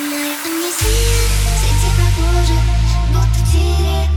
моя амнезия Среди прохожих, будто теряю.